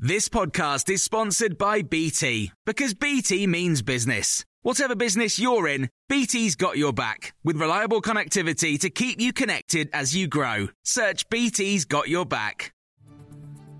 This podcast is sponsored by BT because BT means business. Whatever business you're in, BT's got your back with reliable connectivity to keep you connected as you grow. Search BT's got your back.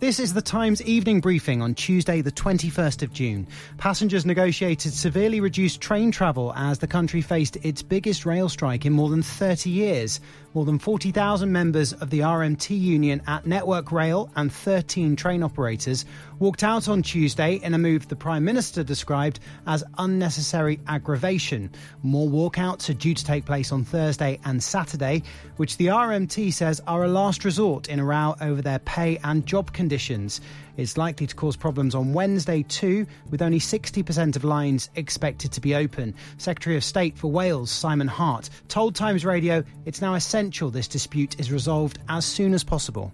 This is the Times evening briefing on Tuesday, the 21st of June. Passengers negotiated severely reduced train travel as the country faced its biggest rail strike in more than 30 years. More than 40,000 members of the RMT union at Network Rail and 13 train operators walked out on Tuesday in a move the Prime Minister described as unnecessary aggravation. More walkouts are due to take place on Thursday and Saturday, which the RMT says are a last resort in a row over their pay and job conditions. It's likely to cause problems on Wednesday too, with only 60% of lines expected to be open. Secretary of State for Wales, Simon Hart, told Times Radio it's now essential this dispute is resolved as soon as possible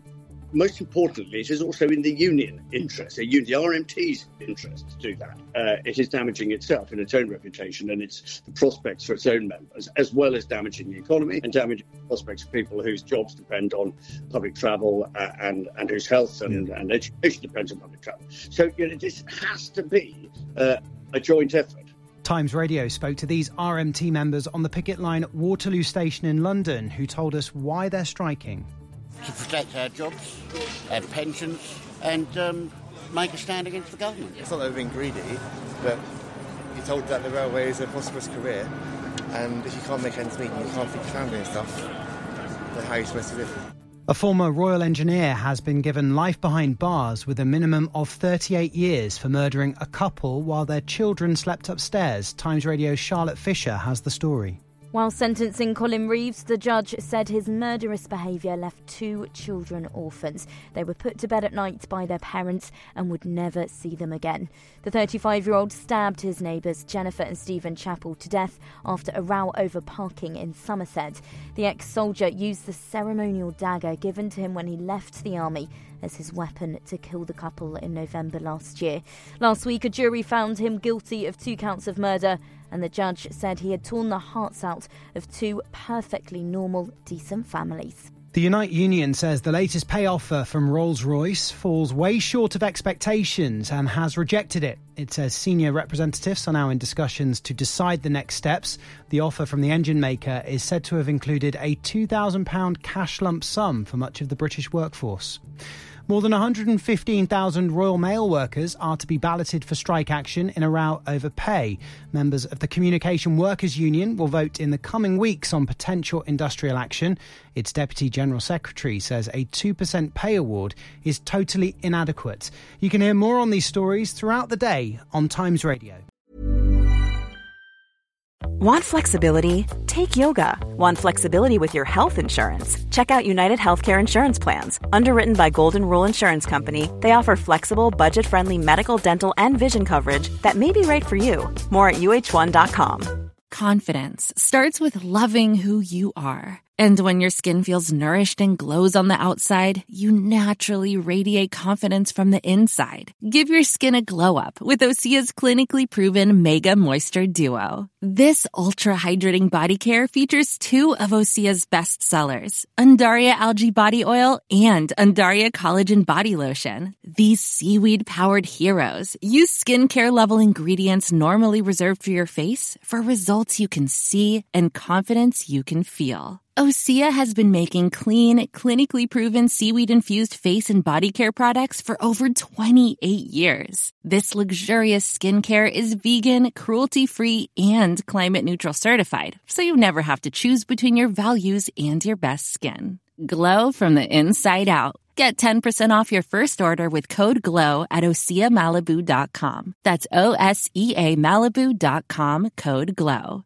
most importantly, it is also in the union interest, the RMT's interest to do that. Uh, it is damaging itself in its own reputation and its the prospects for its own members, as well as damaging the economy and damaging the prospects for people whose jobs depend on public travel uh, and, and whose health and, yeah. and education depends on public travel. So you know, this has to be uh, a joint effort. Times Radio spoke to these RMT members on the picket line at Waterloo Station in London, who told us why they're striking to protect our jobs, our pensions, and um, make a stand against the government. It's not that we're being greedy, but you're told that the railway is a prosperous career, and if you can't make ends meet and you can't feed your family and stuff, then how are you supposed to live? A former royal engineer has been given life behind bars with a minimum of 38 years for murdering a couple while their children slept upstairs. Times Radio's Charlotte Fisher has the story. While sentencing Collin Reeves, the judge said his murderous behaviour left two children orphans. They were put to bed at night by their parents and would never see them again. The 35 year old stabbed his neighbours Jennifer and Stephen Chapple to death after a row over parking in Somerset. The ex soldier used the ceremonial dagger given to him when he left the army as his weapon to kill the couple in November last year. Last week, a jury found him guilty of two counts of murder and the judge said he had torn the hearts out of two perfectly normal, decent families. The Unite Union says the latest pay offer from Rolls Royce falls way short of expectations and has rejected it. It says senior representatives are now in discussions to decide the next steps. The offer from the engine maker is said to have included a £2,000 cash lump sum for much of the British workforce. More than 115,000 Royal Mail workers are to be balloted for strike action in a row over pay. Members of the Communication Workers Union will vote in the coming weeks on potential industrial action. Its Deputy General Secretary says a 2% pay award is totally inadequate. You can hear more on these stories throughout the day on Times Radio. Want flexibility? Take yoga. Want flexibility with your health insurance? Check out United Healthcare Insurance Plans. Underwritten by Golden Rule Insurance Company, they offer flexible, budget friendly medical, dental, and vision coverage that may be right for you. More at uh1.com. Confidence starts with loving who you are. And when your skin feels nourished and glows on the outside, you naturally radiate confidence from the inside. Give your skin a glow up with Osea's clinically proven Mega Moisture Duo. This ultra hydrating body care features two of Osea's best sellers, Undaria Algae Body Oil and Undaria Collagen Body Lotion. These seaweed powered heroes use skincare level ingredients normally reserved for your face for results you can see and confidence you can feel. Osea has been making clean, clinically proven seaweed infused face and body care products for over 28 years. This luxurious skincare is vegan, cruelty free, and climate neutral certified, so you never have to choose between your values and your best skin. Glow from the inside out. Get 10% off your first order with code GLOW at OseaMalibu.com. That's O S E A Malibu.com code GLOW.